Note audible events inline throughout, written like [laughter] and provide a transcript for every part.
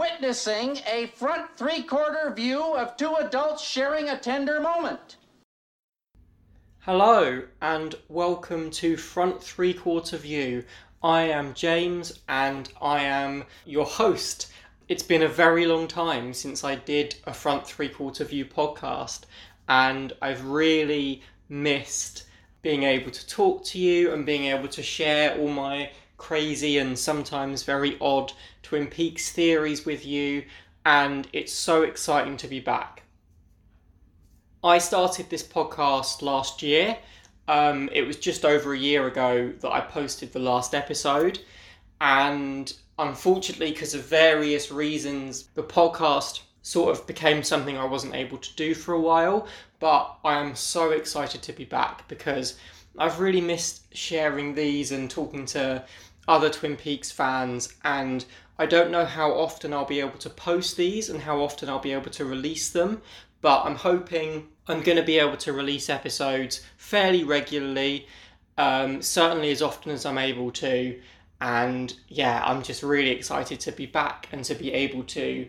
witnessing a front three quarter view of two adults sharing a tender moment. Hello, and welcome to Front Three Quarter View. I am James, and I am your host. It's been a very long time since I did a Front Three Quarter View podcast, and I've really missed being able to talk to you and being able to share all my crazy and sometimes very odd Twin Peaks theories with you, and it's so exciting to be back. I started this podcast last year. Um, it was just over a year ago that I posted the last episode, and unfortunately, because of various reasons, the podcast sort of became something I wasn't able to do for a while. But I am so excited to be back because I've really missed sharing these and talking to other Twin Peaks fans, and I don't know how often I'll be able to post these and how often I'll be able to release them, but I'm hoping I'm going to be able to release episodes fairly regularly, um, certainly as often as I'm able to. And yeah, I'm just really excited to be back and to be able to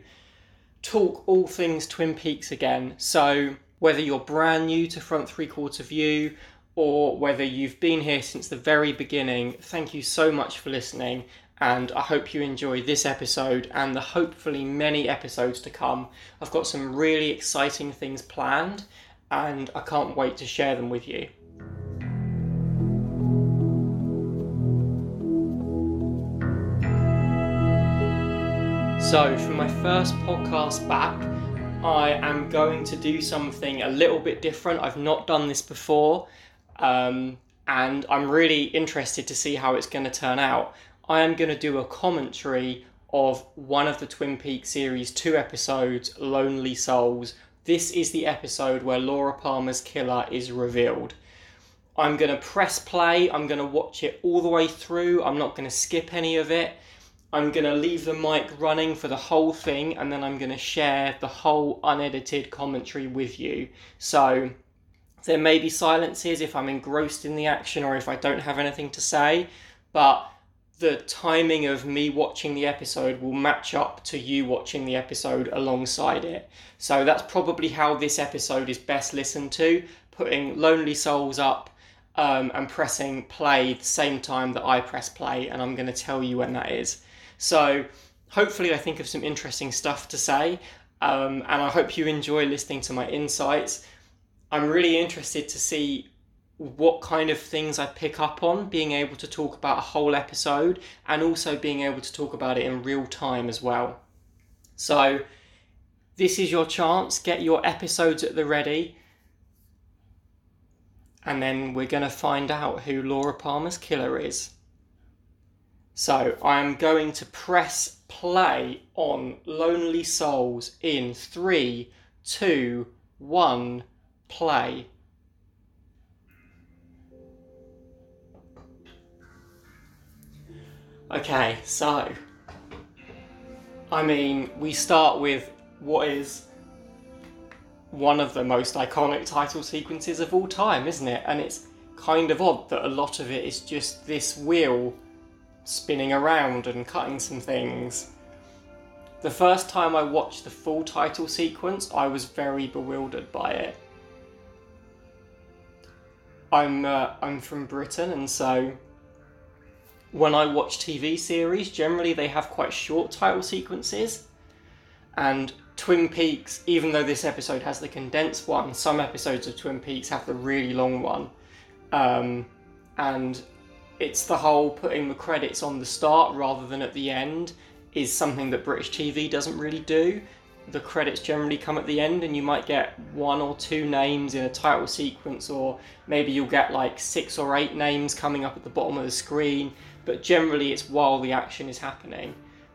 talk all things Twin Peaks again. So, whether you're brand new to Front Three Quarter View or whether you've been here since the very beginning, thank you so much for listening. And I hope you enjoy this episode and the hopefully many episodes to come. I've got some really exciting things planned, and I can't wait to share them with you. So, for my first podcast back, I am going to do something a little bit different. I've not done this before, um, and I'm really interested to see how it's going to turn out. I am going to do a commentary of one of the Twin Peaks series, two episodes, Lonely Souls. This is the episode where Laura Palmer's killer is revealed. I'm going to press play, I'm going to watch it all the way through, I'm not going to skip any of it. I'm going to leave the mic running for the whole thing and then I'm going to share the whole unedited commentary with you. So there may be silences if I'm engrossed in the action or if I don't have anything to say, but the timing of me watching the episode will match up to you watching the episode alongside it. So that's probably how this episode is best listened to, putting Lonely Souls up um, and pressing play the same time that I press play, and I'm going to tell you when that is. So hopefully, I think of some interesting stuff to say, um, and I hope you enjoy listening to my insights. I'm really interested to see what kind of things I pick up on, being able to talk about a whole episode, and also being able to talk about it in real time as well. So, this is your chance. Get your episodes at the ready. And then we're going to find out who Laura Palmer's killer is. So I'm going to press play on Lonely Souls in three, two, one, play. Okay, so I mean, we start with what is one of the most iconic title sequences of all time, isn't it? And it's kind of odd that a lot of it is just this wheel spinning around and cutting some things. The first time I watched the full title sequence, I was very bewildered by it. I'm uh, I'm from Britain, and so when I watch TV series, generally they have quite short title sequences. And Twin Peaks, even though this episode has the condensed one, some episodes of Twin Peaks have the really long one. Um, and it's the whole putting the credits on the start rather than at the end is something that British TV doesn't really do. The credits generally come at the end, and you might get one or two names in a title sequence, or maybe you'll get like six or eight names coming up at the bottom of the screen, but generally it's while the action is happening.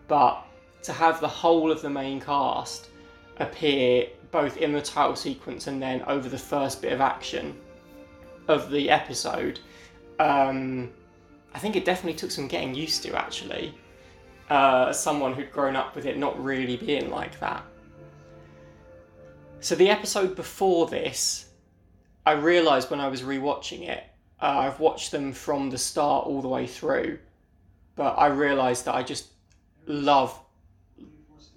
But to have the whole of the main cast appear both in the title sequence and then over the first bit of action of the episode um, I think it definitely took some getting used to actually. Uh, someone who'd grown up with it not really being like that. So the episode before this, I realised when I was rewatching it, uh, I've watched them from the start all the way through, but I realised that I just love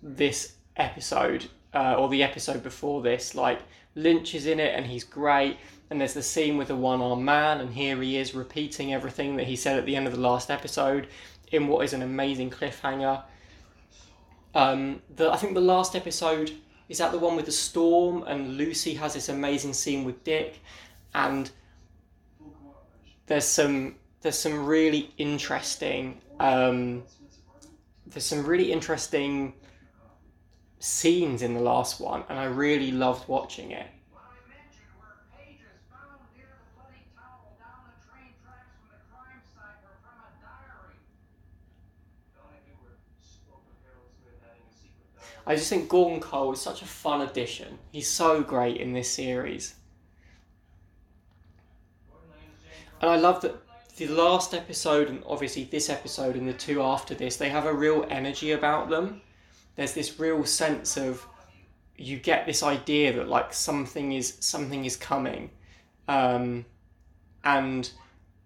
this episode uh, or the episode before this. Like Lynch is in it and he's great. And there's the scene with the one armed man, and here he is repeating everything that he said at the end of the last episode in what is an amazing cliffhanger. Um, the, I think the last episode is that the one with the storm, and Lucy has this amazing scene with Dick, and there's some there's some really interesting um, there's some really interesting scenes in the last one, and I really loved watching it. I just think Gordon Cole is such a fun addition. He's so great in this series. And I love that the last episode and obviously this episode and the two after this, they have a real energy about them. There's this real sense of you get this idea that like something is something is coming. Um, and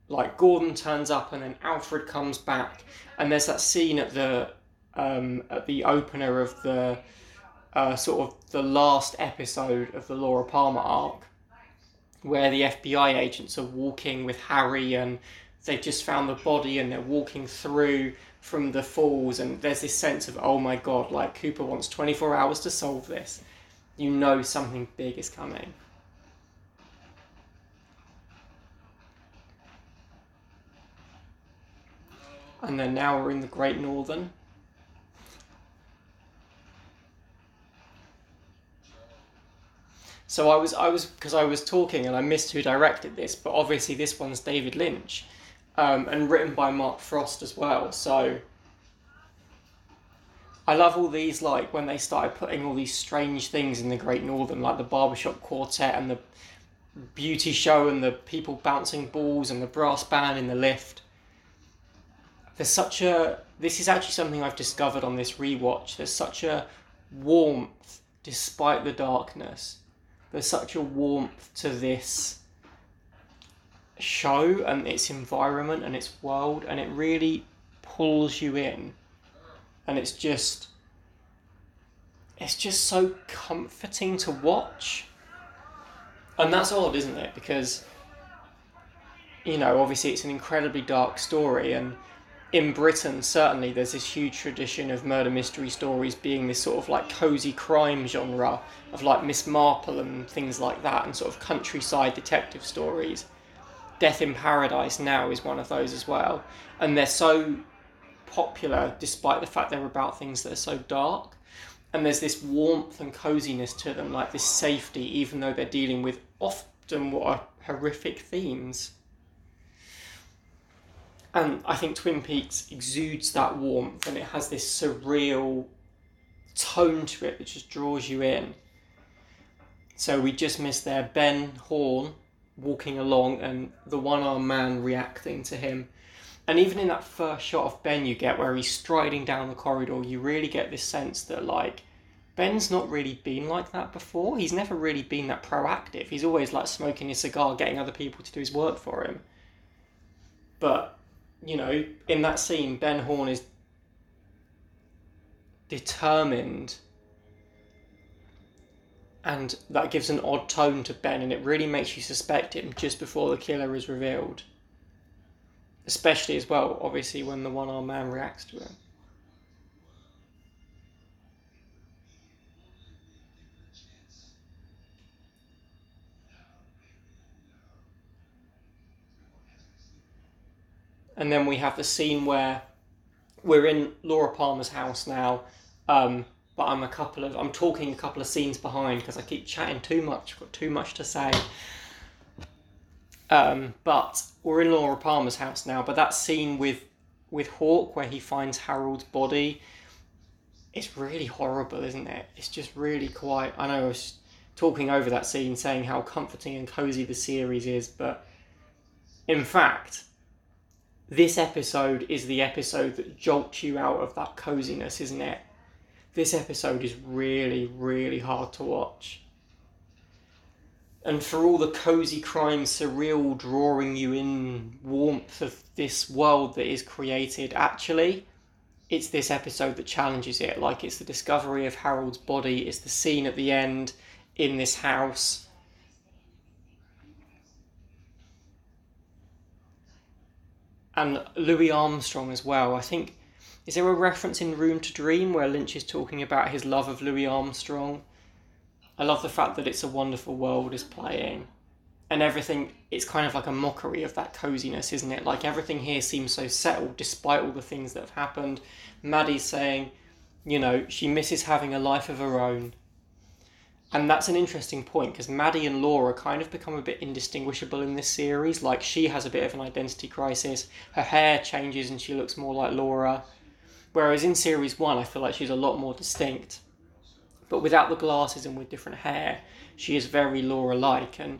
like Gordon turns up and then Albert comes back and there's that scene at the um, at the opener of the uh, sort of the last episode of the Laura Palmer arc, where the FBI agents are walking with Harry and they've just found the body and they're walking through from the falls and there's this sense of oh my god like Cooper wants 24 hours to solve this. You know something big is coming. And then now we're in the Great Northern So I was I was because I was talking and I missed who directed this, but obviously this one's David Lynch, um, and written by Mark Frost as well. So I love all these like when they started putting all these strange things in the Great Northern, like the barbershop quartet and the beauty show and the people bouncing balls and the brass band in the lift. There's such a this is actually something I've discovered on this rewatch. There's such a warmth despite the darkness there's such a warmth to this show and its environment and its world, and it really pulls you in. And it's just. It's just so comforting to watch. And that's odd, isn't it? Because, you know, obviously it's an incredibly dark story, and in Britain, certainly, there's this huge tradition of murder mystery stories being this sort of like cozy crime genre of like Miss Marple and things like that, and sort of countryside detective stories. Death in Paradise now is one of those as well, and they're so popular despite the fact they're about things that are so dark. And there's this warmth and coziness to them, like this safety, even though they're dealing with often what are horrific themes and I think Twin Peaks exudes that warmth and it has this surreal tone to it that just draws you in. So we just missed there Ben Horne walking along and the one armed man reacting to him. And even in that first shot of Ben you get where he's striding down the corridor, you really get this sense that like Ben's not really been like that before. He's never really been that proactive. He's always like smoking his cigar, getting other people to do his work for him. But you know, in that scene, Ben Horne is determined and that gives an odd tone to Ben and it really makes you suspect him just before the killer is revealed. Especially as well, obviously, when the one armed man reacts to him. And then we have the scene where we're in Laura Palmer's house now, um, but I'm a couple of I'm talking a couple of scenes behind because I keep chatting too much, got too much to say. Um, but we're in Laura Palmer's house now. But that scene with with Hawk where he finds Harold's body, it's really horrible, isn't it? It's just really quite. I know I was talking over that scene, saying how comforting and cozy the series is, but in fact, this episode is the episode that jolts you out of that coziness, isn't it? This episode is really, really hard to watch. And for all the cozy crime, surreal, drawing you in warmth of this world that is created, actually, it's this episode that challenges it. Like it's the discovery of Harold's body, it's the scene at the end in this house. And Louis Armstrong as well. I think is there a reference in Room to Dream where Lynch is talking about his love of Louis Armstrong? I love the fact that It's a Wonderful World is playing. And everything, it's kind of like a mockery of that coziness, isn't it? Like everything here seems so settled despite all the things that have happened. Maddie's saying, you know, she misses having a life of her own. And that's an interesting point because Maddie and Laura kind of become a bit indistinguishable in this series. Like she has a bit of an identity crisis, her hair changes and she looks more like Laura. Whereas in series one, I feel like she's a lot more distinct. But without the glasses and with different hair, she is very Laura like. And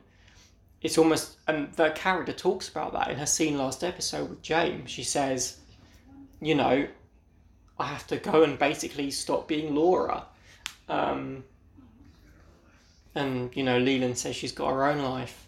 it's almost, and the character talks about that in her scene last episode with James. She says, you know, I have to go and basically stop being Laura. Um, and, you know, Leland says she's got her own life.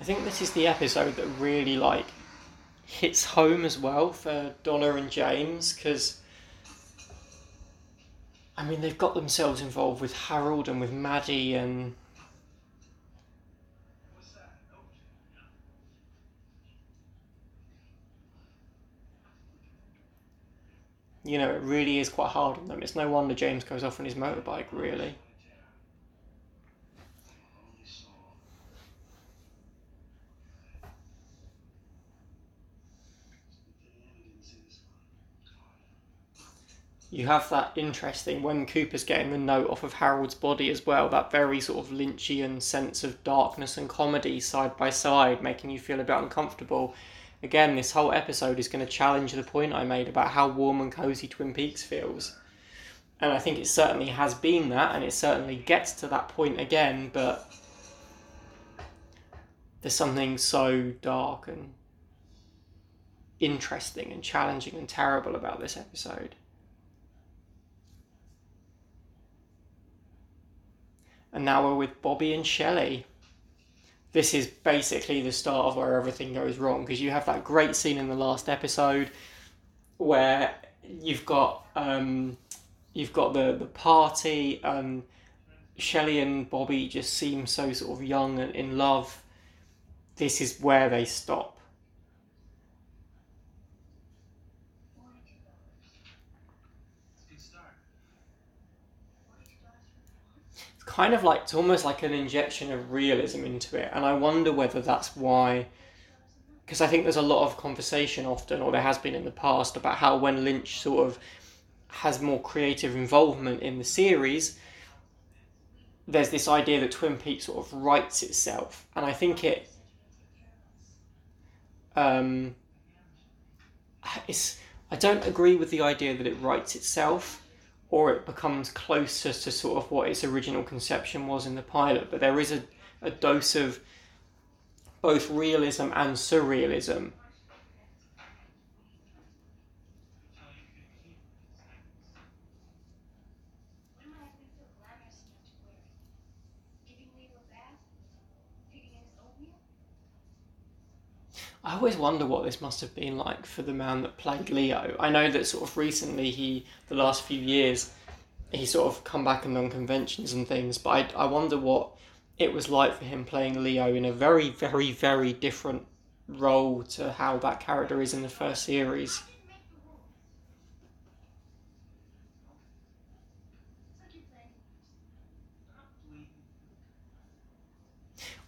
I think this is the episode that really like hits home as well for Donna and James because I mean they've got themselves involved with Harold and with Maddie and you know it really is quite hard on them. It's no wonder James goes off on his motorbike really. You have that interesting when Cooper's getting the note off of Harold's body as well, that very sort of Lynchian sense of darkness and comedy side by side, making you feel a bit uncomfortable. Again, this whole episode is going to challenge the point I made about how warm and cozy Twin Peaks feels. And I think it certainly has been that, and it certainly gets to that point again, but there's something so dark and interesting and challenging and terrible about this episode. And now we're with Bobby and Shelley. This is basically the start of where everything goes wrong because you have that great scene in the last episode where you've got um, you've got the the party. Um, Shelley and Bobby just seem so sort of young and in love. This is where they stop. Kind of like it's almost like an injection of realism into it, and I wonder whether that's why. Because I think there's a lot of conversation often, or there has been in the past, about how when Lynch sort of has more creative involvement in the series, there's this idea that Twin Peaks sort of writes itself, and I think it. Um, it's. I don't agree with the idea that it writes itself or it becomes closer to sort of what its original conception was in the pilot. But there is a, a dose of both realism and surrealism. I always wonder what this must have been like for the man that played Leo. I know that sort of recently he, the last few years, he sort of come back and done conventions and things, but I, I wonder what it was like for him playing Leo in a very, very, very different role to how that character is in the first series.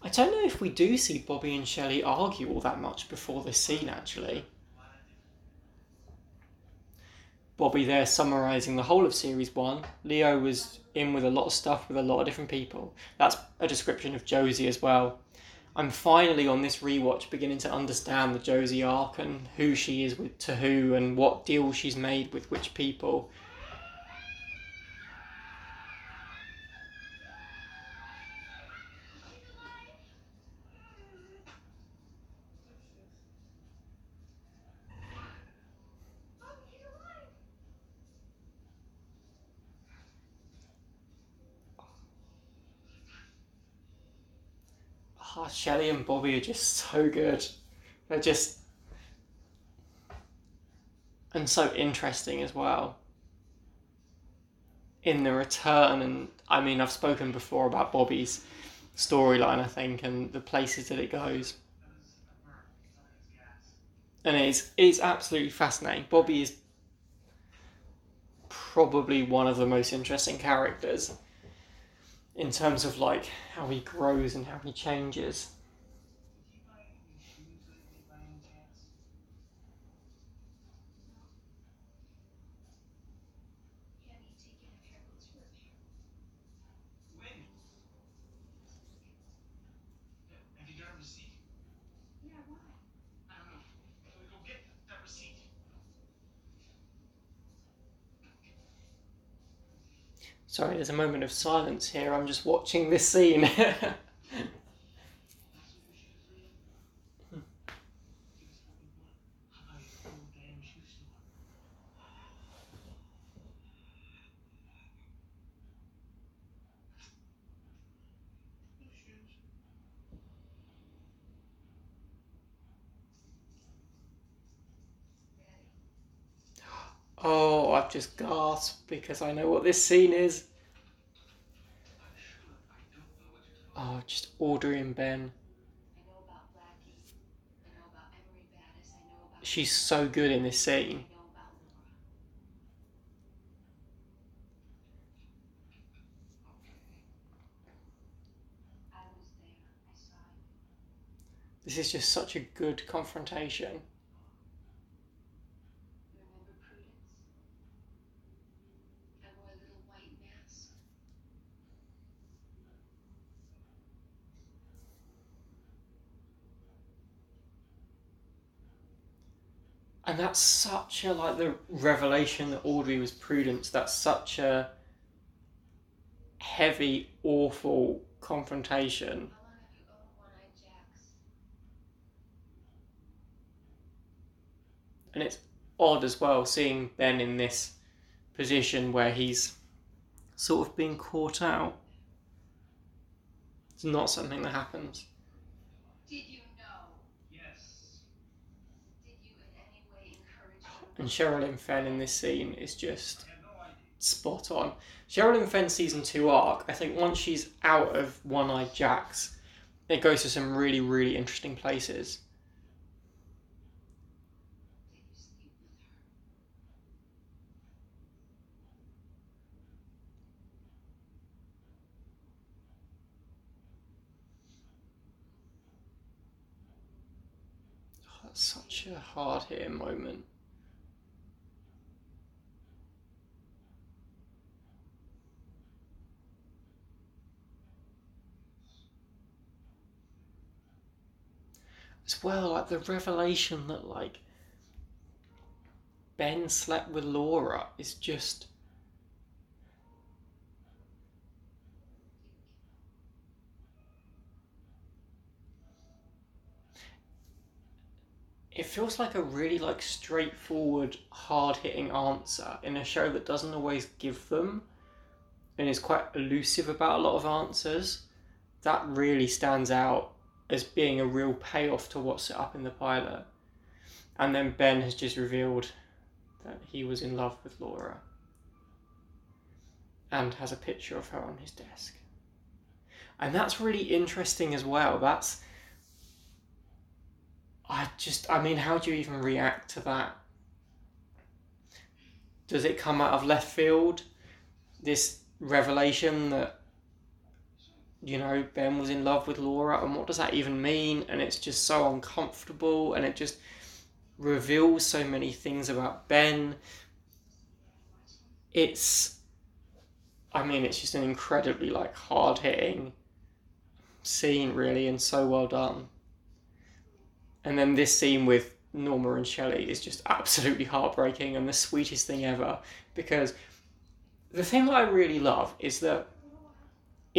I don't know if we do see Bobby and Shelley argue all that much before this scene, actually. Bobby there summarising the whole of Series 1. Leo was in with a lot of stuff with a lot of different people. That's a description of Josie as well. I'm finally on this rewatch beginning to understand the Josie arc and who she is with to who and what deals she's made with which people. Oh, Shelley and Bobby are just so good. They're just and so interesting as well. In the return, and I mean, I've spoken before about Bobby's storyline, I think, and the places that it goes. And it's it's absolutely fascinating. Bobby is probably one of the most interesting characters in terms of like how he grows and how he changes. Sorry, there's a moment of silence here. I'm just watching this scene. [laughs] Oh, I've just gasp because I know what this scene is. Oh, just Audrey and Ben. She's so good in this scene. This is just such a good confrontation. And that's such a like the revelation that Audrey was Prudence. That's such a heavy, awful confrontation. And it's odd as well seeing Ben in this position where he's sort of being caught out. It's not something that happens. And Sherilyn Fenn in this scene is just spot on. Sherilyn Fenn season two arc, I think once she's out of One Eyed Jacks, it goes to some really, really interesting places. Oh, that's such a hard hitting moment. As well, like the revelation that like Ben slept with Laura is just it feels like a really like straightforward hard-hitting answer in a show that doesn't always give them and is quite elusive about a lot of answers. That really stands out as being a real payoff to what's set up in the pilot. And then Ben has just revealed that he was in love with Laura and has a picture of her on his desk. And that's really interesting as well. That's. I just. I mean, how do you even react to that? Does it come out of left field? This revelation that you know, Ben was in love with Laura, and what does that even mean? And it's just so uncomfortable, and it just reveals so many things about Ben. It's, I mean, it's just an incredibly like hard hitting scene, really, and so well done. And then this scene with Norma and Shelley is just absolutely heartbreaking and the sweetest thing ever because the thing that I really love is that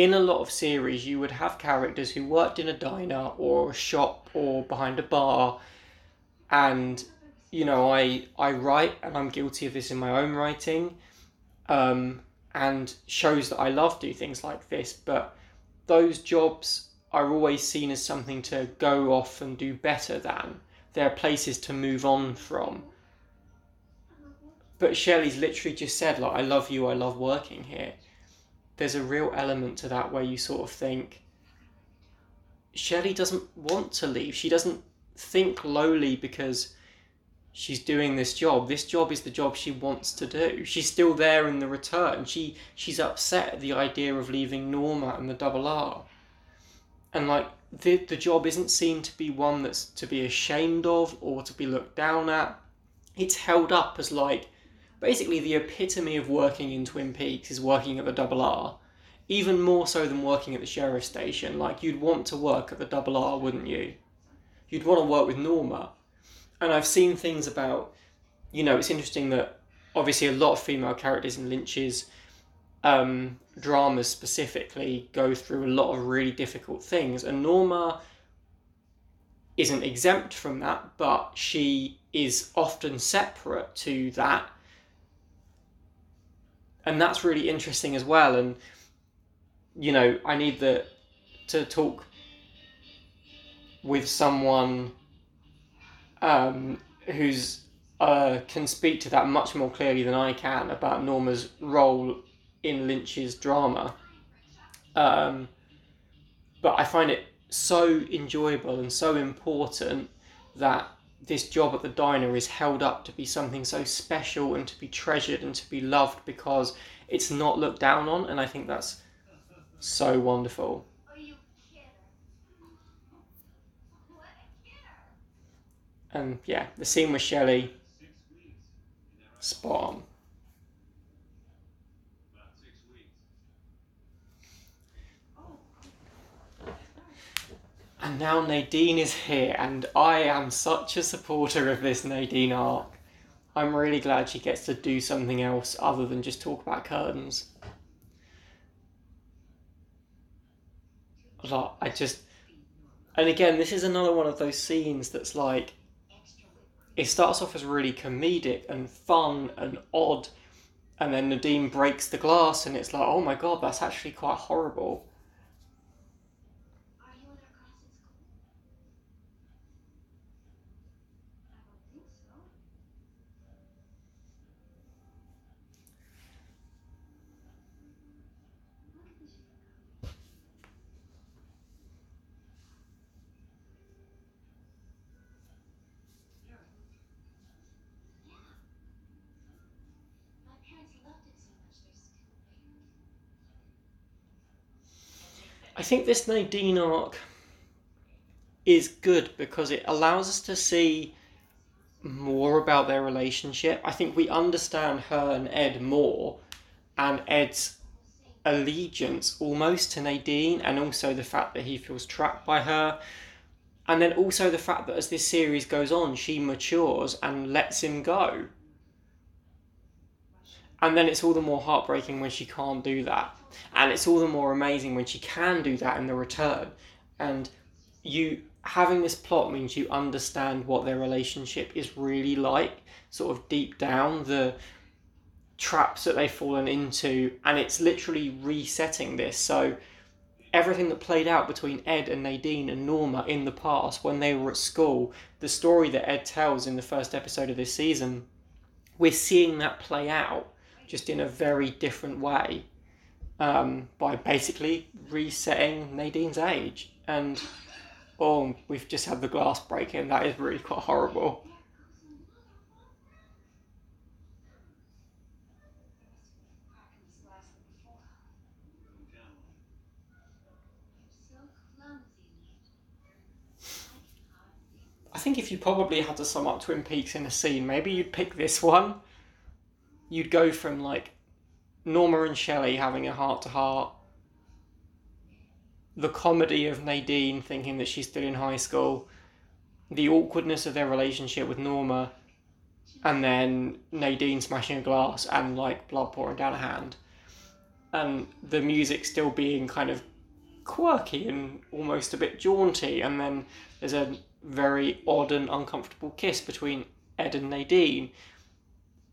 in a lot of series you would have characters who worked in a diner or a shop or behind a bar. And you know I I write and I'm guilty of this in my own writing um, and shows that I love do things like this. But those jobs are always seen as something to go off and do better than. They're places to move on from. But Shelley's literally just said like I love you I love working here there's a real element to that where you sort of think Shelley doesn't want to leave. She doesn't think lowly because she's doing this job. This job is the job she wants to do. She's still there in the return. She she's upset at the idea of leaving Norma and the double R. And like the the job isn't seen to be one that's to be ashamed of or to be looked down at. It's held up as like basically the epitome of working in Twin Peaks is working at the Double R. Even more so than working at the sheriff's station. Like you'd want to work at the Double R, wouldn't you? You'd want to work with Norma. And I've seen things about, you know, it's interesting that obviously a lot of female characters in Lynch's um, dramas specifically go through a lot of really difficult things, and Norma isn't exempt from that, but she is often separate to that and that's really interesting as well. And you know, I need the to talk with someone um, who's uh, can speak to that much more clearly than I can about Norma's role in Lynch's drama. Um, but I find it so enjoyable and so important that this job at the diner is held up to be something so special and to be treasured and to be loved because it's not looked down on, and I think that's so wonderful. And yeah, the scene with Shelley, spot on. And now Nadine is here, and I am such a supporter of this Nadine arc. I'm really glad she gets to do something else other than just talk about curtains. Like, I just. And again, this is another one of those scenes that's like. It starts off as really comedic and fun and odd, and then Nadine breaks the glass, and it's like, oh my god, that's actually quite horrible. Think this Nadine arc is good because it allows us to see more about their relationship. I think we understand her and Ed more, and Ed's allegiance almost to Nadine, and also the fact that he feels trapped by her. And then also the fact that as this series goes on, she matures and lets him go. And then it's all the more heartbreaking when she can't do that and it's all the more amazing when she can do that in the return. And you having this plot means you understand what their relationship is really like sort of deep down the traps that they've fallen into and it's literally resetting this. So everything that played out between Ed and Nadine and Norma in the past when they were at school the story that Ed tells in the first episode of this season we're seeing that play out just in a very different way um, by basically resetting Nadine's age. And oh, we've just had the glass breaking. That is really quite horrible. I think if you probably had to sum up Twin Peaks in a scene, maybe you'd pick this one. You'd go from like Norma and Shelley having a heart to heart. The comedy of Nadine thinking that she's still in high school, the awkwardness of their relationship with Norma, and then Nadine smashing a glass and like blood pouring down her hand, and the music still being kind of quirky and almost a bit jaunty, and then there's a very odd and uncomfortable kiss between Ed and Nadine.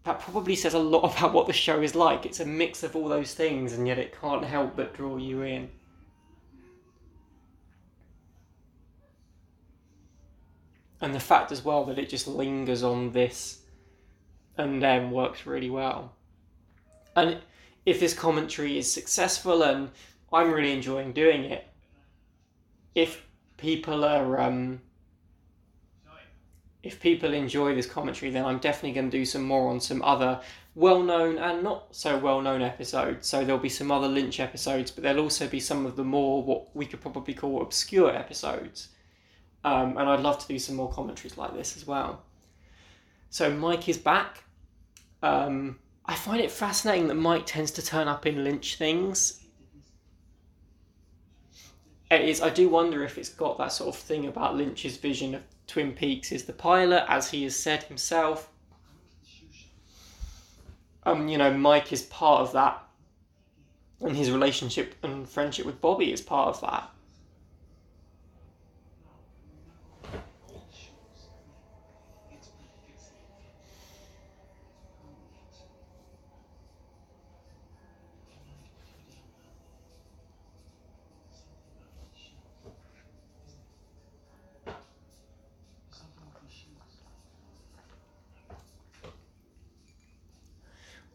That probably says a lot [laughs] about what the show is like. It's a mix of all those things, and yet it can't help but draw you in. And the fact as well that it just lingers on this and then works really well. And if this commentary is successful and I'm really enjoying doing it, if people are um, if people enjoy this commentary, then I'm definitely going to do some more on some other well known and not so well known episodes. So there'll be some other Lynch episodes, but there'll also be some of the more what we could probably call obscure episodes. Um, and I'd love to do some more commentaries like this as well. So Mike is back. Um, I find it fascinating that Mike tends to turn up in Lynch things. It is. I do wonder if it's got that sort of thing about Lynch's vision of Twin Peaks is the pilot, as he has said himself. Um, you know, Mike is part of that, and his relationship and friendship with Bobby is part of that.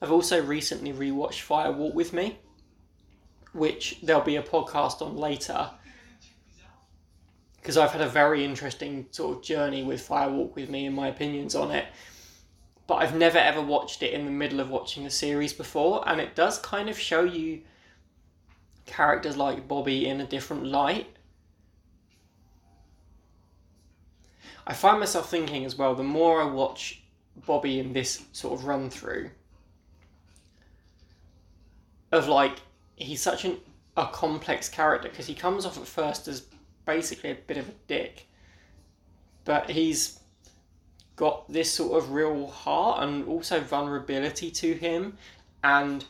I've also recently rewatched Fire Walk with Me, which there'll be a podcast on later. Because I've had a very interesting sort of journey with Fire Walk with Me and my opinions on it. But I've never ever watched it in the middle of watching the series before, and it does kind of show you characters like Bobby in a different light. I find myself thinking as well, the more I watch Bobby in this sort of run through, of like he's such an a complex character because he comes off at first as basically a bit of a dick, but he's got this sort of real heart and also vulnerability to him, and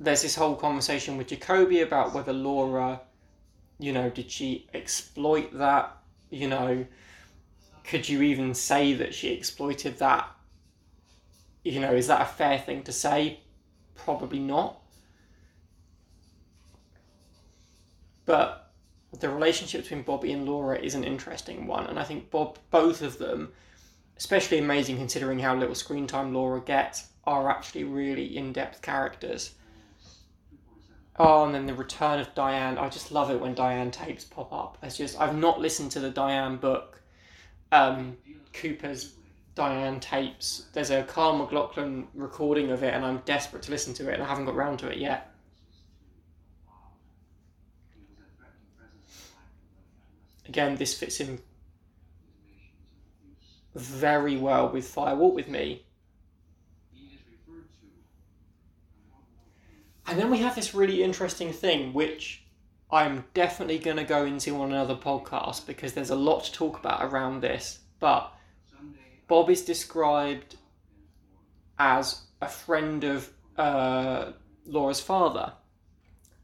there's this whole conversation with Jacoby about whether Laura, you know, did she exploit that? You know, could you even say that she exploited that? You know, is that a fair thing to say? Probably not. But the relationship between Bobby and Laura is an interesting one, and I think Bob, both of them, especially amazing considering how little screen time Laura gets, are actually really in depth characters. Oh, and then the return of Diane. I just love it when Diane tapes pop up. It's just I've not listened to the Diane book. Um, Cooper's Diane tapes. There's a Kyle MacLachlan recording of it, and I'm desperate to listen to it, and I haven't got round to it yet. Again, this fits in very well with Fire Walk with Me. And then we have this really interesting thing, which I'm definitely going to go into on another podcast because there's a lot to talk about around this. But Bob is described as a friend of uh, Laura's father.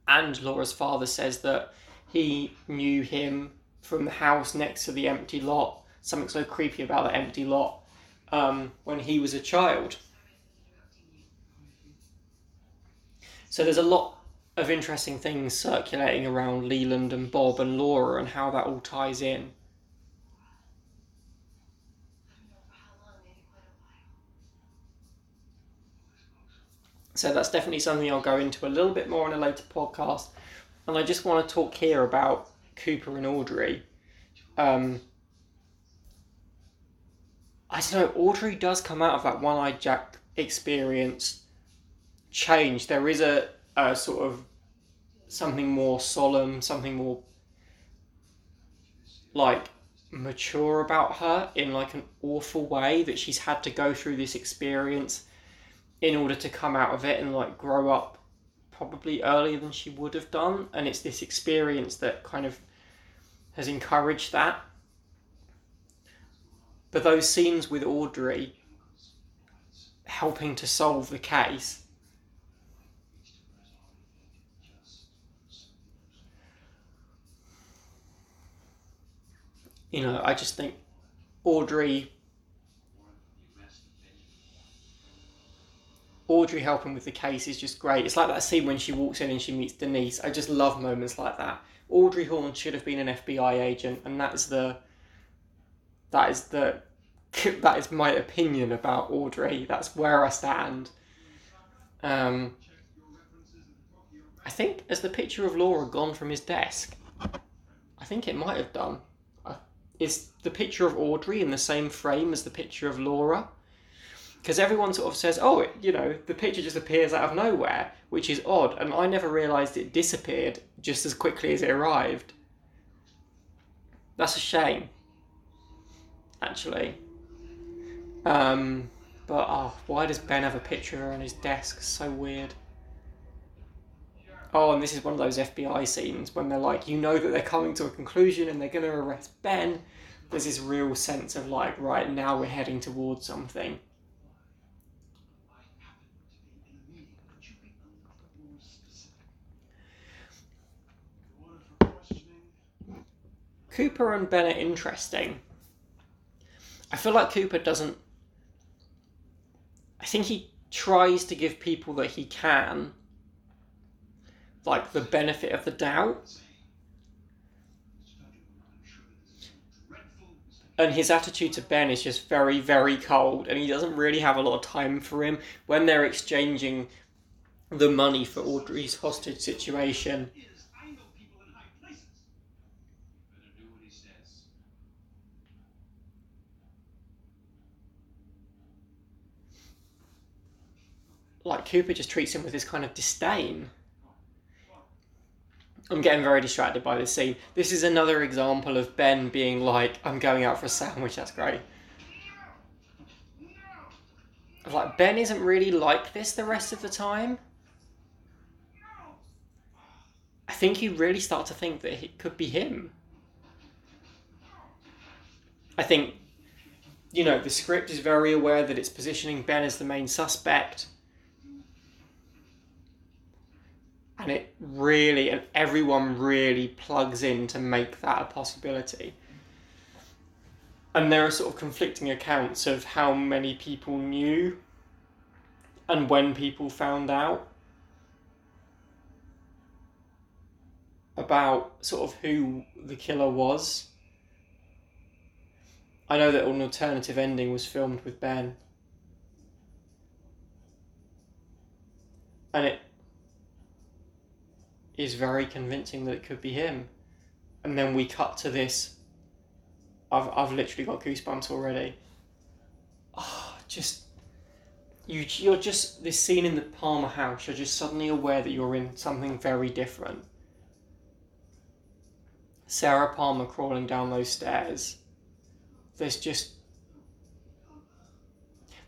And Laura's father says that he knew him from the house next to the empty lot, something so creepy about the empty lot, um, when he was a child. So there's a lot of interesting things circulating around Leland and Bob and Laura and how that all ties in. So that's definitely something I'll go into a little bit more in a later podcast. And I just want to talk here about Cooper and Audrey. Um, I don't know, Audrey does come out of that one eyed Jack experience change. There is a, a sort of something more solemn, something more like mature about her in like an awful way that she's had to go through this experience in order to come out of it and like grow up probably earlier than she would have done, and it's this experience that kind of has encouraged that. But those scenes with Audrey helping to solve the case. You know, I just think Audrey Audrey helping with the case is just great. It's like that scene when she walks in and she meets Denise. I just love moments like that. Audrey Horne should have been an FBI agent, and that is the that is the [laughs] that is my opinion about Audrey. That's where I stand. Um, I think has the picture of Laura gone from his desk? I think it might have done. Is the picture of Audrey in the same frame as the picture of Laura? Because everyone sort of says, "Oh, you know, the picture just appears out of nowhere," which is odd, and I never realised it disappeared just as quickly as it arrived. That's a shame, actually. Um, but oh, why does Ben have a picture on his desk? So weird. Oh, and this is one of those FBI scenes when they're like, you know that they're coming to a conclusion and they're going to arrest Ben. There's this real sense of like, right now we're heading towards something. Cooper and Ben are interesting. I feel like Cooper doesn't. I think he tries to give people that he can, like, the benefit of the doubt. And his attitude to Ben is just very, very cold, and he doesn't really have a lot of time for him. When they're exchanging the money for Audrey's hostage situation, like Cooper just treats him with this kind of disdain. I'm getting very distracted by this scene. This is another example of Ben being like, I'm going out for a sandwich, that's great. Like, Ben isn't really like this the rest of the time. I think you really start to think that it could be him. I think, you know, the script is very aware that it's positioning Ben as the main suspect and it really and everyone really plugs in to make that a possibility. And there are sort of conflicting accounts of how many people knew and when people found out about sort of who the killer was. I know that an alternative ending was filmed with Ben. And it is very convincing that it could be him. And then we cut to this. I've, I've literally got goosebumps already. Oh, just you you're just this scene in the Palmer house. You're just suddenly aware that you're in something very different. Sarah Palmer crawling down those stairs. There's just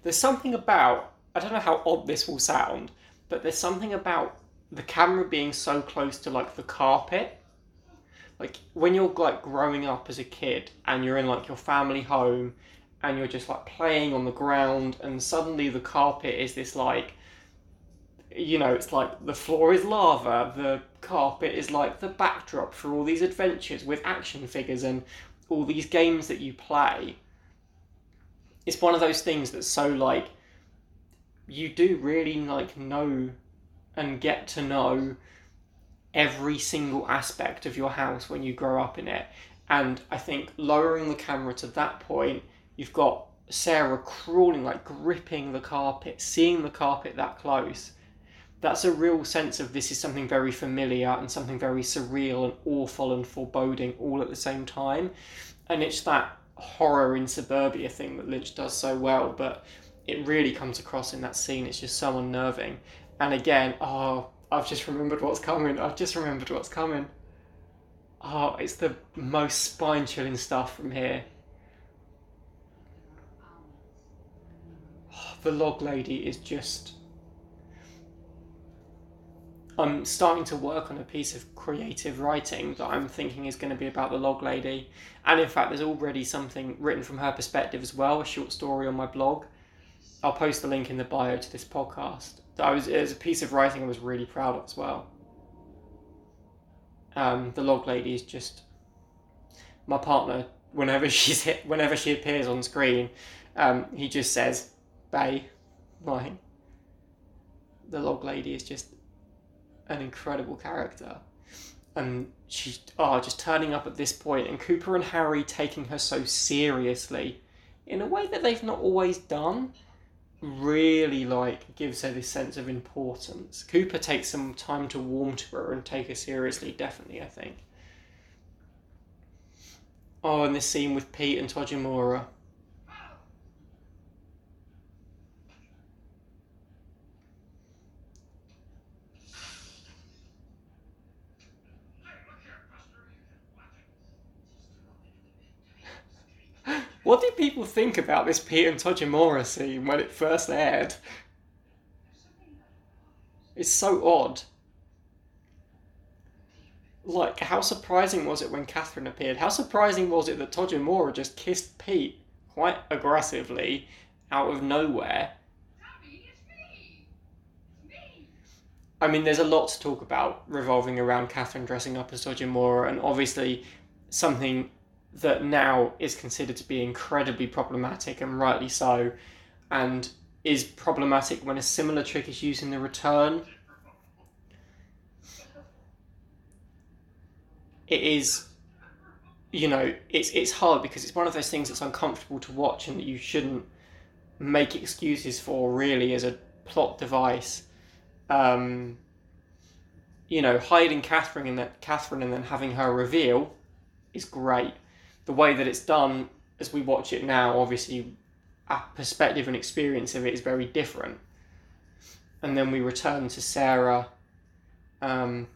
there's something about I don't know how odd this will sound, but there's something about the camera being so close to like the carpet. Like when you're like growing up as a kid and you're in like your family home and you're just like playing on the ground and suddenly the carpet is this like you know it's like the floor is lava the carpet is like the backdrop for all these adventures with action figures and all these games that you play. It's one of those things that's so like you do really like know and get to know every single aspect of your house when you grow up in it. And I think lowering the camera to that point, you've got Sarah crawling, like gripping the carpet, seeing the carpet that close. That's a real sense of this is something very familiar and something very surreal and awful and foreboding all at the same time. And it's that horror in suburbia thing that Lynch does so well, but it really comes across in that scene. It's just so unnerving. And again, oh, I've just remembered what's coming. I've just remembered what's coming. Oh, it's the most spine chilling stuff from here. Oh, the log lady is just. I'm starting to work on a piece of creative writing that I'm thinking is going to be about the log lady. And in fact, there's already something written from her perspective as well, a short story on my blog. I'll post the link in the bio to this podcast. I was it was a piece of writing I was really proud of as well. Um, the log lady is just my partner. Whenever [laughs] she's hit, whenever she appears on screen, um, he just says, "Bay," like the log lady is just an incredible character. And she's oh, just turning up at this point, and Cooper and Harry taking her so seriously in a way that they've not always done really like gives her this sense of importance. Cooper takes some time to warm to her and take her seriously, definitely, I think. Oh, and this scene with Pete and Tojamura. What did people think about this Pete and Tojamura scene when it first aired? It's so odd. Like, how surprising was it when Catherine appeared? How surprising was it that Tojamura just kissed Pete quite aggressively out of nowhere? I mean, there's a lot to talk about revolving around Catherine dressing up as Tojamura, and obviously something that now is considered to be incredibly problematic and rightly so, and is problematic when a similar trick is used in the return. It is, you know, it's it's hard because it's one of those things that's uncomfortable to watch and that you shouldn't make excuses for really as a plot device. Um, you know, hiding Catherine and that Catherine and then having her reveal is great the way that it's done as we watch it now, obviously, our perspective and experience of it is very different. And then we return to Sarah. Um,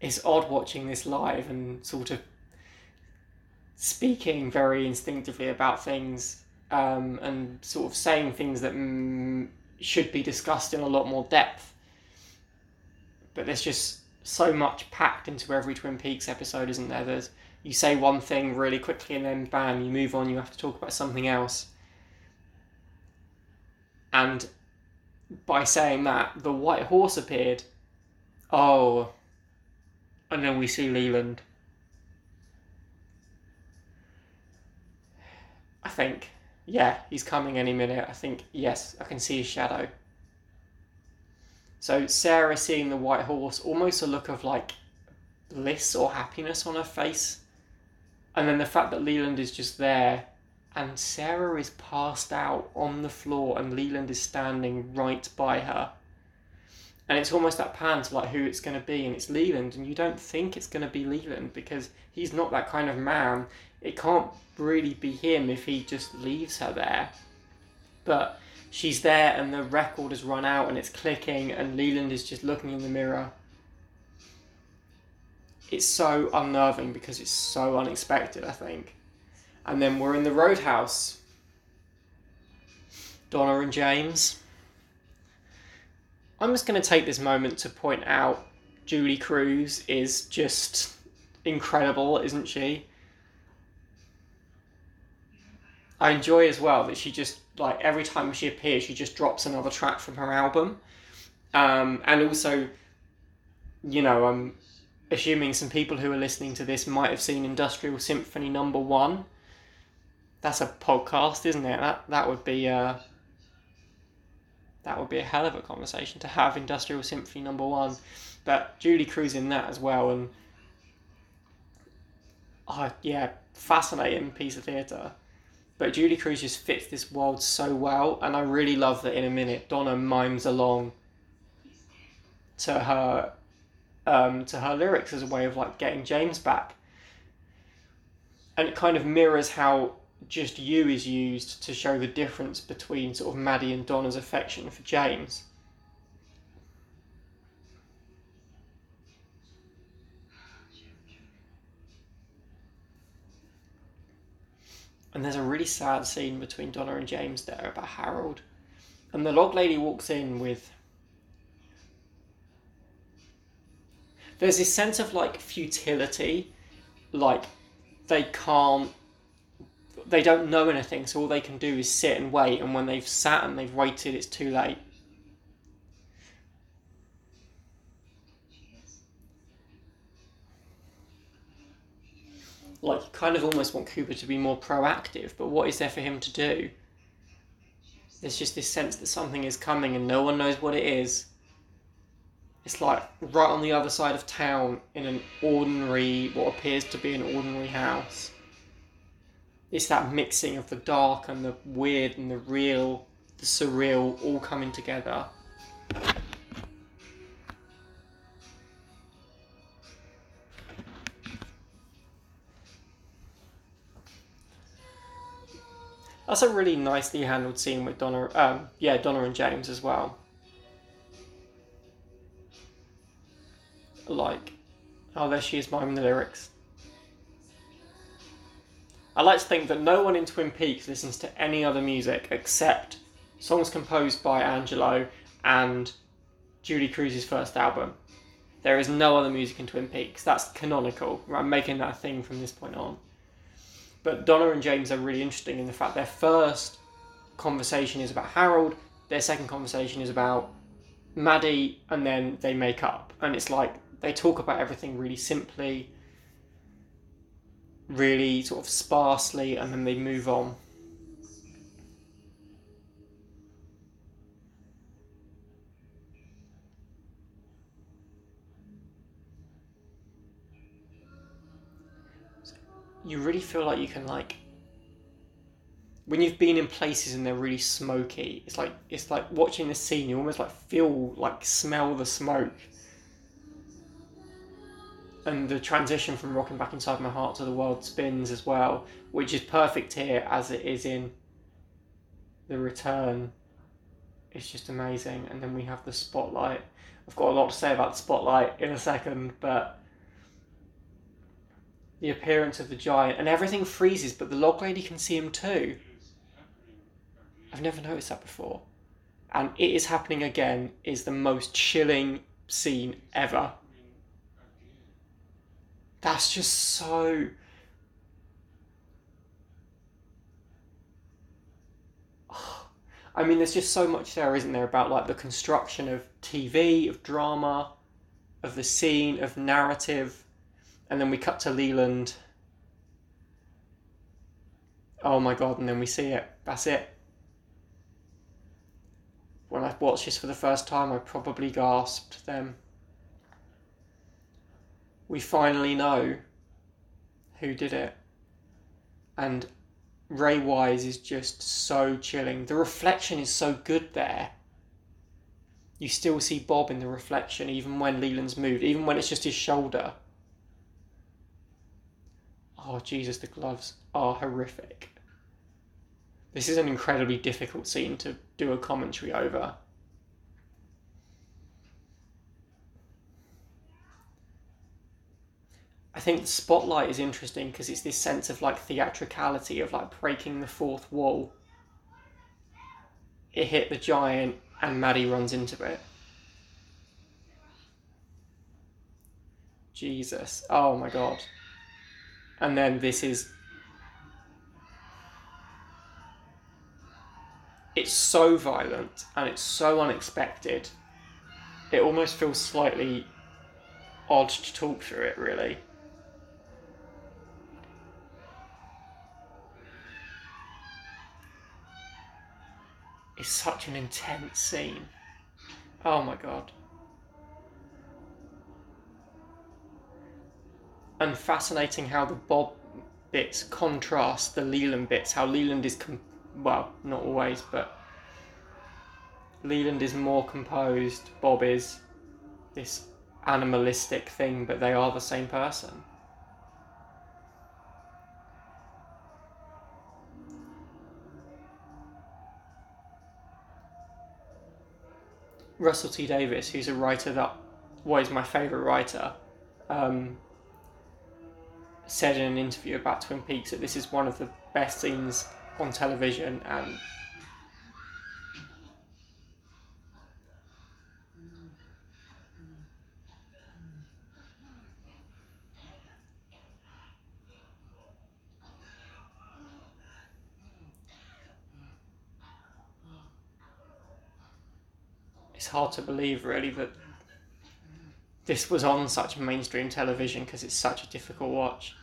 it's odd watching this live and sort of speaking very instinctively about things um, and sort of saying things that mm, should be discussed in a lot more depth. But there's just so much packed into every Twin Peaks episode, isn't there? There's you say one thing really quickly and then bam, you move on, you have to talk about something else. And by saying that, the white horse appeared. Oh, and then we see Leland. I think, yeah, he's coming any minute. I think, yes, I can see his shadow. So Sarah seeing the white horse, almost a look of like bliss or happiness on her face and then the fact that Leland is just there and Sarah is passed out on the floor and Leland is standing right by her. And it's almost that pan to like who it's going to be, and it's Leland, and you don't think it's going to be Leland because he's not that kind of man. It can't really be him if he just leaves her there. But she's there, and the record has run out, and it's clicking, and Leland is just looking in the mirror it's so unnerving because it's so unexpected, I think. And then we're in the roadhouse. Donna and James. I'm just going to take this moment to point out Julee Cruise is just incredible, isn't she? I enjoy as well that she just like every time she appears, she just drops another track from her album, um, and also, you know, um, assuming some people who are listening to this might have seen Industrial Symphony Number One. That's a podcast, isn't it? That that would be uh, that would be a hell of a conversation to have. Industrial Symphony Number One, but Julee Cruise in that as well, and oh yeah, fascinating piece of theatre. But Julee Cruise just fits this world so well, and I really love that in a minute Donna mimes along to her um, to her lyrics as a way of like getting James back. And it kind of mirrors how just you is used to show the difference between sort of Maddie and Donna's affection for James. And there's a really sad scene between Donna and James there about Harold. And the log lady walks in with there's this sense of like futility, like they can't, they don't know anything, so all they can do is sit and wait, and when they've sat and they've waited, it's too late. Like, you kind of almost want Cooper to be more proactive, but what is there for him to do? There's just this sense that something is coming and no one knows what it is. It's like right on the other side of town in an ordinary, what appears to be an ordinary house. It's that mixing of the dark and the weird and the real, the surreal all coming together. That's a really nicely handled scene with Donna. Um, yeah, Donna and James as well. Like, oh, there she is miming the lyrics. I like to think that no one in Twin Peaks listens to any other music except songs composed by Angelo and Julee Cruise's first album. There is no other music in Twin Peaks. That's canonical. I'm making that a thing from this point on. But Donna and James are really interesting in the fact their first conversation is about Harold, their second conversation is about Maddie, and then they make up. And it's like they talk about everything really simply, really sort of sparsely, and then they move on. you really feel like you can like when you've been in places and they're really smoky it's like it's like watching the scene you almost like feel like smell the smoke and the transition from rocking back inside my heart to the world spins as well which is perfect here as it is in the return it's just amazing and then we have the spotlight i've got a lot to say about the spotlight in a second but the appearance of the giant, and everything freezes, but the log lady can see him too. I've never noticed that before. And it is happening again is the most chilling scene ever. That's just so. [sighs] I mean, there's just so much there, isn't there, about like the construction of TV, of drama, of the scene, of narrative and then we cut to Leland. Oh my god, and then we see it. That's it. When I watched this for the first time, I probably gasped then. We finally know who did it. And Ray Wise is just so chilling. The reflection is so good there. You still see Bob in the reflection, even when Leland's moved, even when it's just his shoulder. Oh, Jesus, the gloves are horrific. This is an incredibly difficult scene to do a commentary over. I think the spotlight is interesting because it's this sense of like theatricality of like breaking the fourth wall. It hit the giant and Maddie runs into it. Jesus. Oh my god and then this is it's so violent and it's so unexpected it almost feels slightly odd to talk through it really it's such an intense scene oh my god and fascinating how the Bob bits contrast the Leland bits. How Leland is, com- well, not always, but Leland is more composed. Bob is this animalistic thing, but they are the same person. Russell T Davies, who's a writer that was my favourite writer, um, said in an interview about Twin Peaks that this is one of the best scenes on television and it's hard to believe really that this was on such mainstream television because it's such a difficult watch.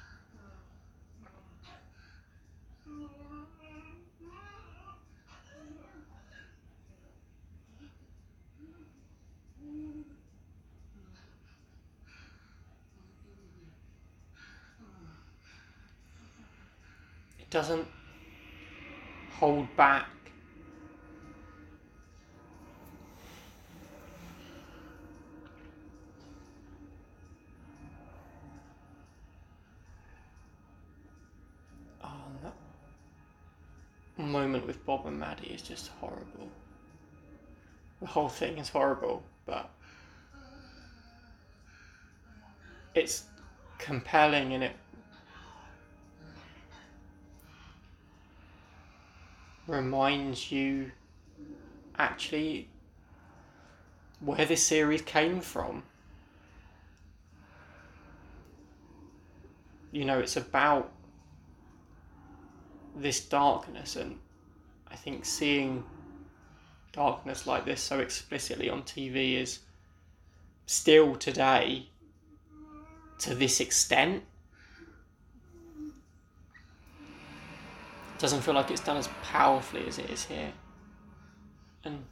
It doesn't hold back Bob is just horrible. The whole thing is horrible, but it's compelling and it reminds you actually where this series came from. You know, it's about this darkness and I think seeing darkness like this so explicitly on TV is still today to this extent. Doesn't feel like it's done as powerfully as it is here. And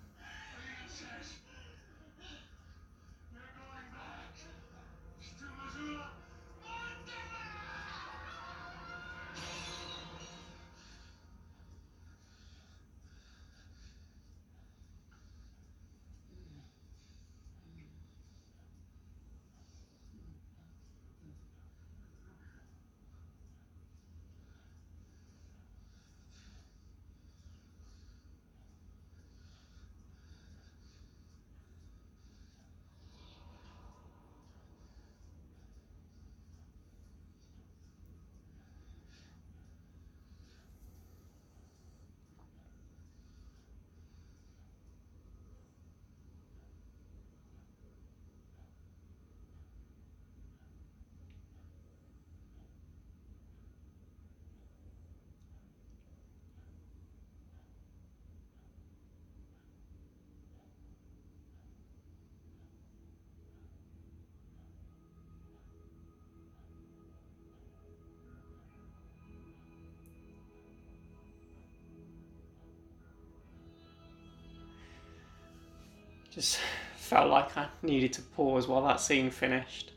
Just felt like I needed to pause while that scene finished.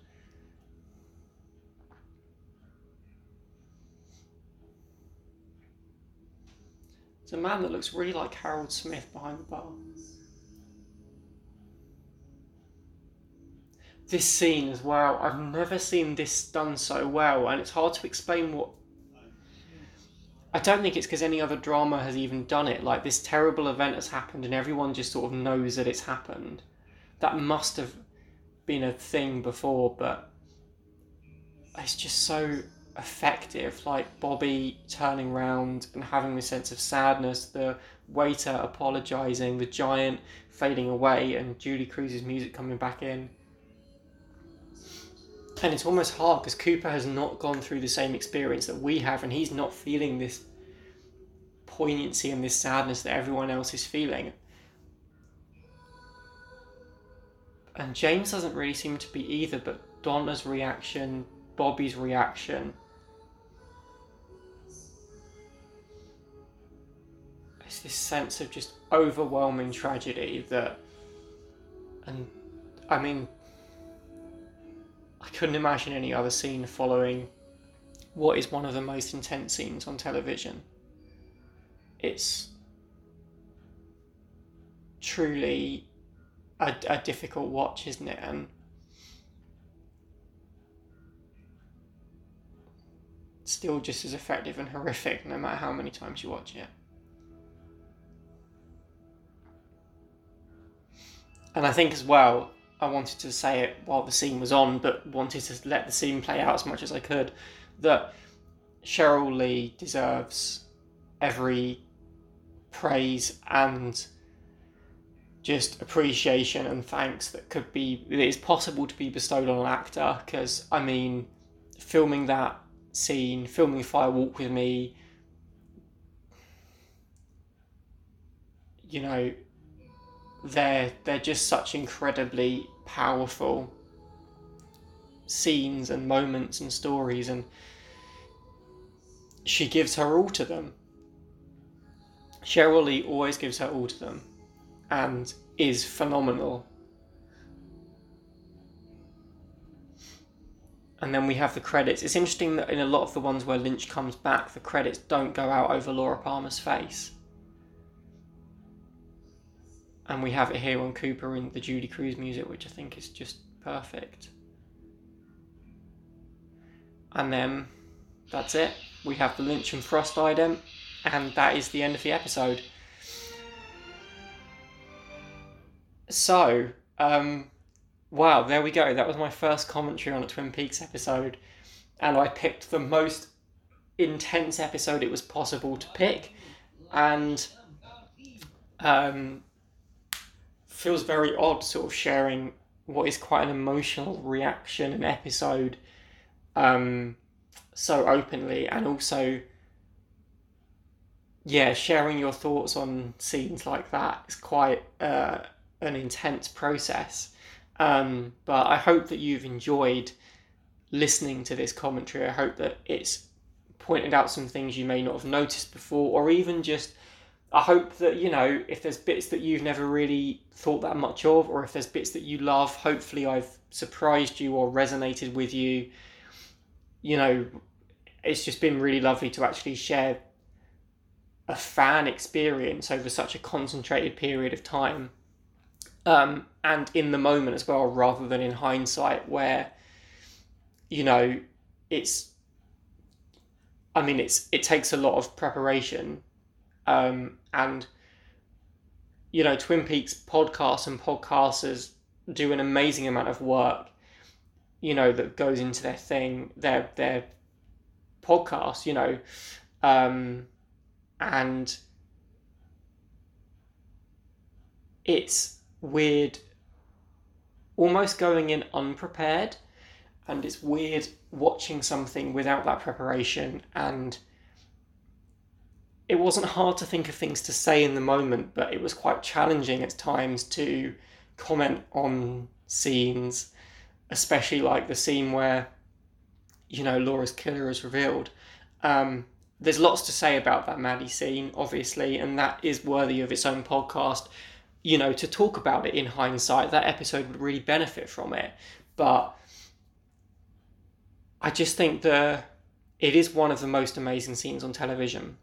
It's a man that looks really like Harold Smith behind the bar. This scene as well, I've never seen this done so well, and it's hard to explain what I don't think it's because any other drama has even done it. Like this terrible event has happened, and everyone just sort of knows that it's happened. That must have been a thing before, but it's just so effective. Like Bobby turning round and having this sense of sadness, the waiter apologizing, the giant fading away, and Julee Cruise's music coming back in. And it's almost hard because Cooper has not gone through the same experience that we have, and he's not feeling this poignancy and this sadness that everyone else is feeling. And James doesn't really seem to be either, but Donna's reaction, Bobby's reaction, it's this sense of just overwhelming tragedy that, and I mean, I couldn't imagine any other scene following what is one of the most intense scenes on television. It's truly a, a difficult watch, isn't it? And still just as effective and horrific no matter how many times you watch it. And I think as well, I wanted to say it while the scene was on, but wanted to let the scene play out as much as I could. That Cheryl Lee deserves every praise and just appreciation and thanks that could be that is possible to be bestowed on an actor because I mean filming that scene filming Fire Walk with Me you know they're they're just such incredibly powerful scenes and moments and stories and she gives her all to them. Cheryl Lee always gives her all to them and is phenomenal. And then we have the credits. It's interesting that in a lot of the ones where Lynch comes back, the credits don't go out over Laura Palmer's face. And we have it here on Cooper in the Judy Cruz music, which I think is just perfect. And then that's it. We have the Lynch and Frost ident, and that is the end of the episode. So, um, wow, there we go. That was my first commentary on a Twin Peaks episode, and I picked the most intense episode it was possible to pick, and um, feels very odd, sort of sharing what is quite an emotional reaction and episode um, so openly, and also, yeah, sharing your thoughts on scenes like that is quite uh, an intense process. Um, but I hope that you've enjoyed listening to this commentary. I hope that it's pointed out some things you may not have noticed before, or even just I hope that you know if there's bits that you've never really thought that much of, or if there's bits that you love. Hopefully, I've surprised you or resonated with you. You know, it's just been really lovely to actually share a fan experience over such a concentrated period of time um, and in the moment as well, rather than in hindsight, where you know it's. I mean, it's it takes a lot of preparation, um, and you know, Twin Peaks podcasts and podcasters do an amazing amount of work. You know that goes into their thing, their their podcast. You know, um, and it's weird, almost going in unprepared, and it's weird watching something without that preparation. And it wasn't hard to think of things to say in the moment, but it was quite challenging at times to comment on scenes, especially like the scene where, you know, Laura's killer is revealed. Um, there's lots to say about that Maddie scene, obviously, and that is worthy of its own podcast you know, to talk about it in hindsight, that episode would really benefit from it. But I just think the it is one of the most amazing scenes on television.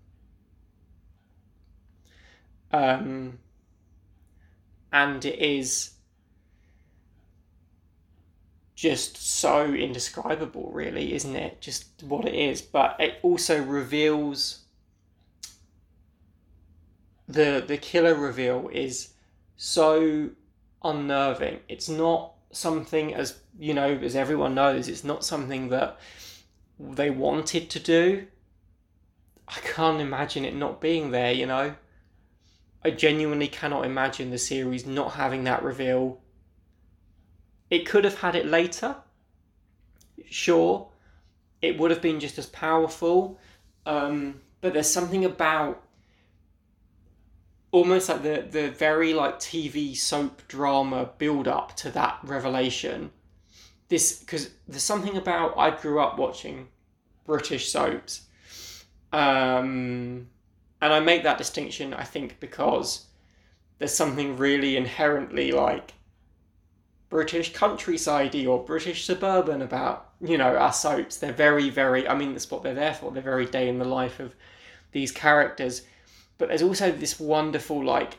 Um, and it is just so indescribable, really, isn't it? Just what it is. But it also reveals the the killer reveal is so unnerving. It's not something as you know, as everyone knows, it's not something that they wanted to do. I can't imagine it not being there, you know. I genuinely cannot imagine the series not having that reveal. It could have had it later. Sure, it would have been just as powerful. Um, but there's something about almost like the the very like TV soap drama build up to that revelation. This because there's something about I grew up watching British soaps, um, and I make that distinction I think because there's something really inherently like British countryside or British suburban about you know our soaps. They're very very. I mean that's what they're there for. They're very day in the life of these characters but there's also this wonderful like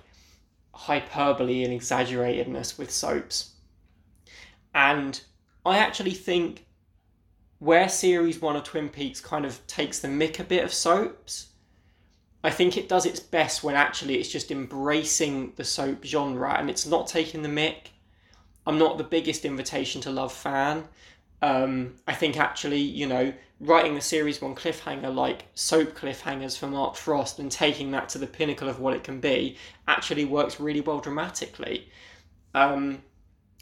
hyperbole and exaggeratedness with soaps. And I actually think where series one of Twin Peaks kind of takes the mick a bit of soaps, I think it does its best when actually it's just embracing the soap genre and it's not taking the mick. I'm not the biggest invitation to love fan. Um, I think actually, you know, writing the series one cliffhanger like soap cliffhangers for Mark Frost and taking that to the pinnacle of what it can be actually works really well dramatically. Um,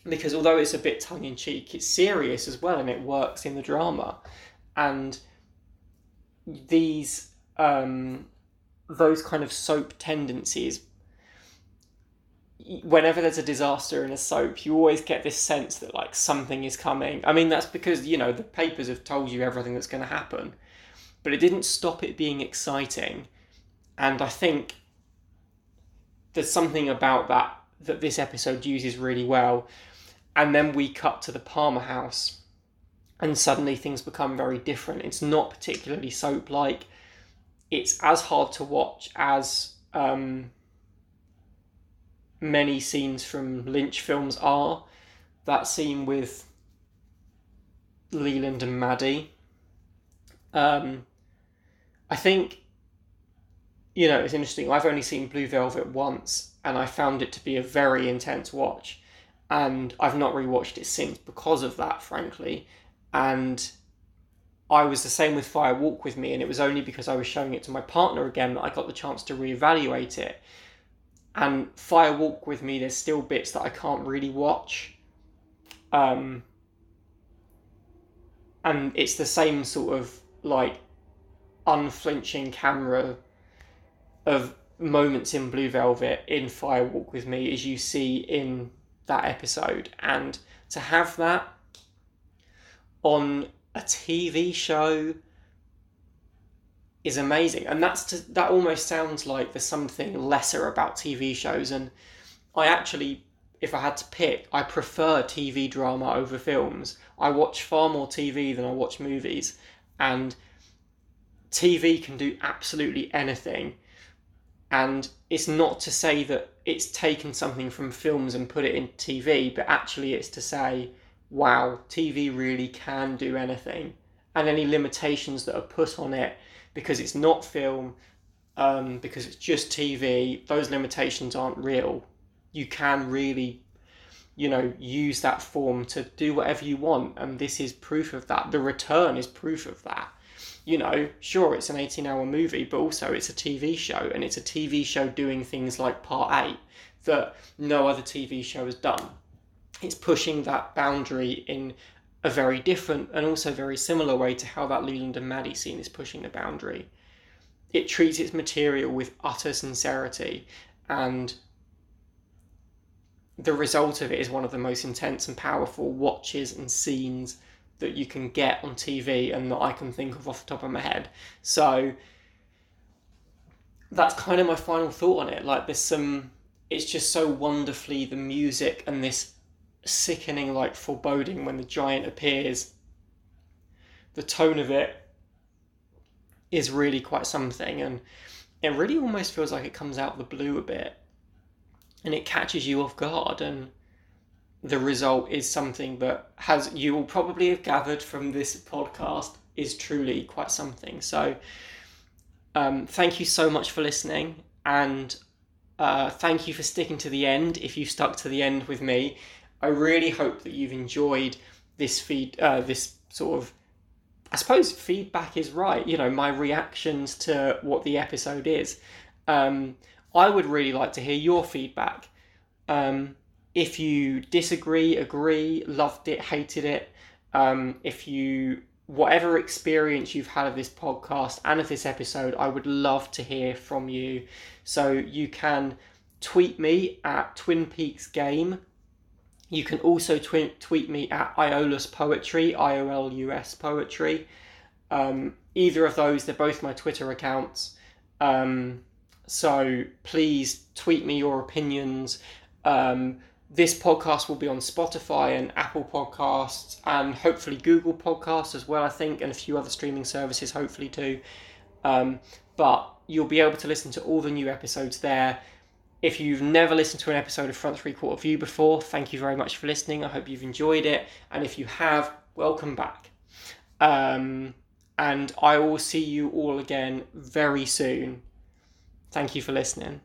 because although it's a bit tongue in cheek, it's serious as well and it works in the drama. And these, um, those kind of soap tendencies, whenever there's a disaster in a soap, you always get this sense that like something is coming. I mean, that's because you know the papers have told you everything that's going to happen, but it didn't stop it being exciting. And I think there's something about that that this episode uses really well. And then we cut to the Palmer house, and suddenly things become very different. It's not particularly soap like. It's as hard to watch as um, many scenes from Lynch films are. That scene with Leland and Maddie. Um, I think, you know, it's interesting. I've only seen Blue Velvet once, and I found it to be a very intense watch. And I've not rewatched it since because of that, frankly. And I was the same with Fire Walk with Me, and it was only because I was showing it to my partner again that I got the chance to reevaluate it. And Fire Walk with Me, there's still bits that I can't really watch. Um, and it's the same sort of like unflinching camera of moments in Blue Velvet in Fire Walk with Me as you see in that episode. And to have that on a TV show is amazing. And that's to, that almost sounds like there's something lesser about TV shows. And I actually, if I had to pick, I prefer TV drama over films. I watch far more TV than I watch movies. And TV can do absolutely anything. And it's not to say that it's taken something from films and put it in TV, but actually it's to say, wow, TV really can do anything. And any limitations that are put on it because it's not film, um, because it's just TV, those limitations aren't real. You can really, you know, use that form to do whatever you want, and this is proof of that. The return is proof of that you know, sure, it's an 18 hour movie, but also it's a TV show, and it's a TV show doing things like part eight that no other TV show has done. It's pushing that boundary in a very different and also very similar way to how that Leland and Maddie scene is pushing the boundary. It treats its material with utter sincerity, and the result of it is one of the most intense and powerful watches and scenes that you can get on TV and that I can think of off the top of my head. So that's kind of my final thought on it. Like there's some it's just so wonderfully the music and this sickening like foreboding when the giant appears. The tone of it is really quite something and it really almost feels like it comes out the blue a bit and it catches you off guard and the result is something that has you will probably have gathered from this podcast is truly quite something. So um, thank you so much for listening and uh, thank you for sticking to the end if you stuck to the end with me. I really hope that you've enjoyed this feed, uh, this sort of, I suppose feedback is right. You know, my reactions to what the episode is. Um, I would really like to hear your feedback. Um, if you disagree, agree, loved it, hated it, um, if you whatever experience you've had of this podcast and of this episode, I would love to hear from you. So you can tweet me at Twin Peaks Game. You can also twi- tweet me at Iolus Poetry, I O L U S Poetry. Um, either of those, they're both my Twitter accounts. Um, so please tweet me your opinions. Um, this podcast will be on Spotify and Apple Podcasts and hopefully Google Podcasts as well, I think, and a few other streaming services, hopefully too. Um, but you'll be able to listen to all the new episodes there. If you've never listened to an episode of Front Three Quarter View before, thank you very much for listening. I hope you've enjoyed it. And if you have, welcome back. Um, and I will see you all again very soon. Thank you for listening.